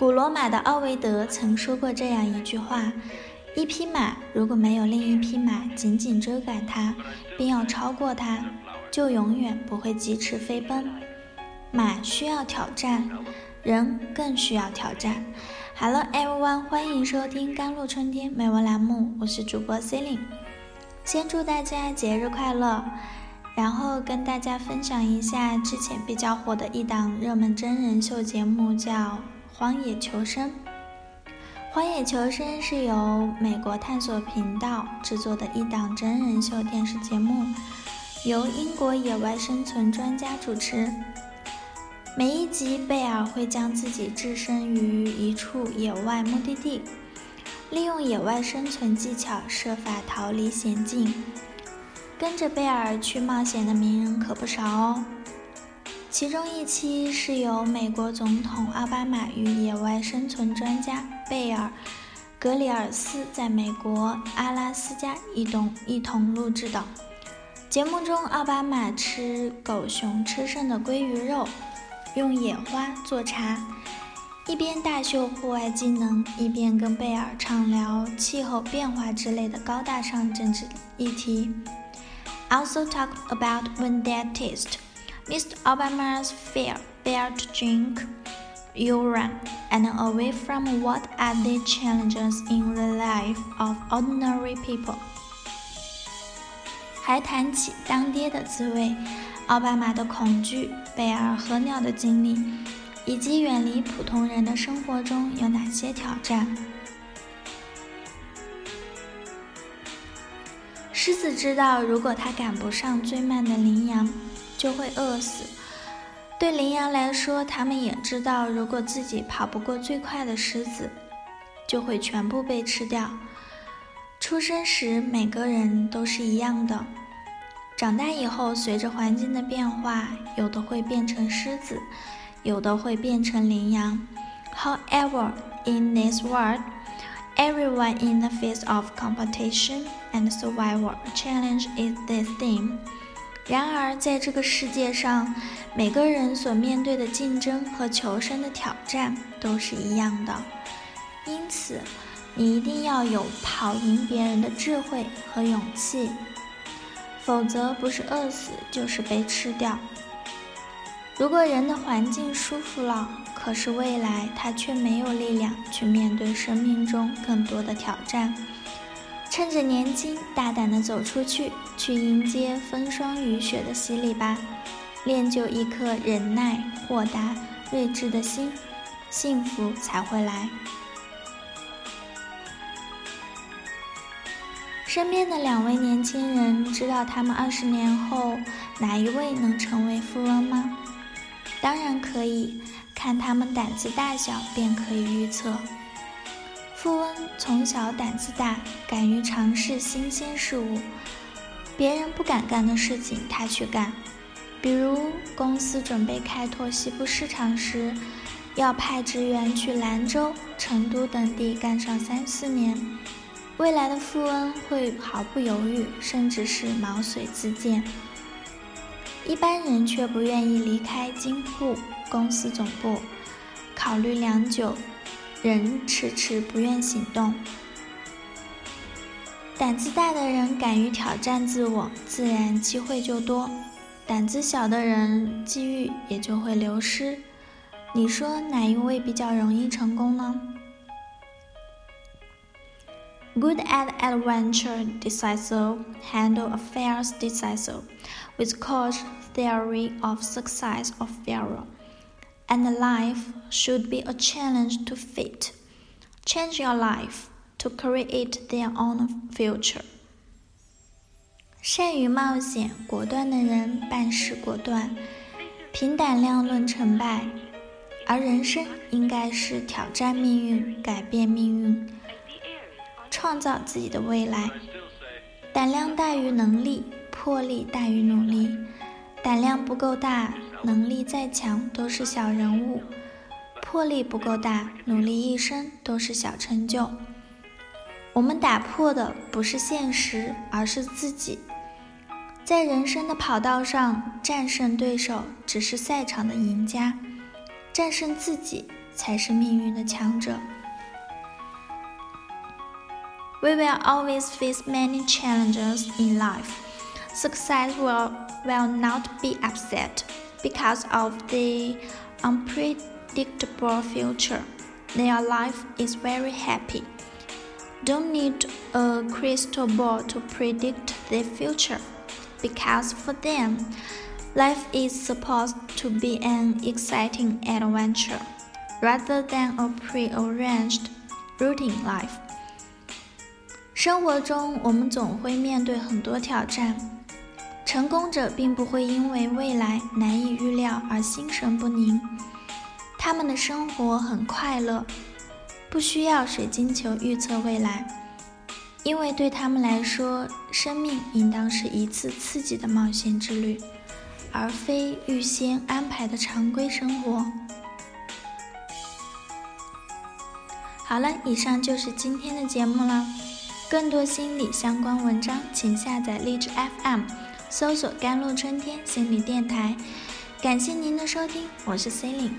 古罗马的奥维德曾说过这样一句话：一匹马如果没有另一匹马紧紧追赶它，并要超过它，就永远不会疾驰飞奔。马需要挑战，人更需要挑战。Hello everyone，欢迎收听甘露春天美文栏目，我是主播 c e l i n e 先祝大家节日快乐。然后跟大家分享一下之前比较火的一档热门真人秀节目，叫《荒野求生》。《荒野求生》是由美国探索频道制作的一档真人秀电视节目，由英国野外生存专家主持。每一集，贝尔会将自己置身于一处野外目的地，利用野外生存技巧，设法逃离险境。跟着贝尔去冒险的名人可不少哦，其中一期是由美国总统奥巴马与野外生存专家贝尔·格里尔斯在美国阿拉斯加一同一同录制的。节目中，奥巴马吃狗熊吃剩的鲑鱼肉，用野花做茶，一边大秀户外技能，一边跟贝尔畅聊气候变化之类的高大上政治议题。also talk about when that taste, Mr. Obama's fear, bear to drink urine, and away from what are the challenges in the life of ordinary people. 还谈起当爹的滋味，奥巴马的恐惧，贝尔喝尿的经历，以及远离普通人的生活中有哪些挑战。狮子知道，如果它赶不上最慢的羚羊，就会饿死。对羚羊来说，它们也知道，如果自己跑不过最快的狮子，就会全部被吃掉。出生时，每个人都是一样的。长大以后，随着环境的变化，有的会变成狮子，有的会变成羚羊。However, in this world, Everyone in the face of competition and survival challenge is the same。然而，在这个世界上，每个人所面对的竞争和求生的挑战都是一样的。因此，你一定要有跑赢别人的智慧和勇气，否则不是饿死，就是被吃掉。如果人的环境舒服了，可是未来他却没有力量去面对生命中更多的挑战。趁着年轻，大胆地走出去，去迎接风霜雨雪的洗礼吧，练就一颗忍耐、豁达、睿智的心，幸福才会来。身边的两位年轻人，知道他们二十年后哪一位能成为富翁吗？当然可以，看他们胆子大小便可以预测。富翁从小胆子大，敢于尝试新鲜事物，别人不敢干的事情他去干。比如公司准备开拓西部市场时，要派职员去兰州、成都等地干上三四年。未来的富翁会毫不犹豫，甚至是毛遂自荐。一般人却不愿意离开京沪公司总部，考虑良久，人迟迟不愿行动。胆子大的人敢于挑战自我，自然机会就多；胆子小的人，机遇也就会流失。你说哪一位比较容易成功呢？Good at adventure, decisive, handle affairs decisive. with coach theory of success of failure. And life should be a challenge to fit. Change your life to create their own future. 善于冒险、果断的人办事果断，凭胆量论成败。而人生应该是挑战命运、改变命运、创造自己的未来。胆量大于能力。魄力大于努力，胆量不够大，能力再强都是小人物；魄力不够大，努力一生都是小成就。我们打破的不是现实，而是自己。在人生的跑道上，战胜对手只是赛场的赢家，战胜自己才是命运的强者。We will always face many challenges in life. Success will, will not be upset because of the unpredictable future. Their life is very happy. Don't need a crystal ball to predict the future because for them, life is supposed to be an exciting adventure rather than a prearranged routine life. 生活中，我们总会面对很多挑战。 成功者并不会因为未来难以预料而心神不宁，他们的生活很快乐，不需要水晶球预测未来，因为对他们来说，生命应当是一次刺激的冒险之旅，而非预先安排的常规生活。好了，以上就是今天的节目了。更多心理相关文章，请下载荔枝 FM，搜索“甘露春天心理电台”。感谢您的收听，我是 C e l i n e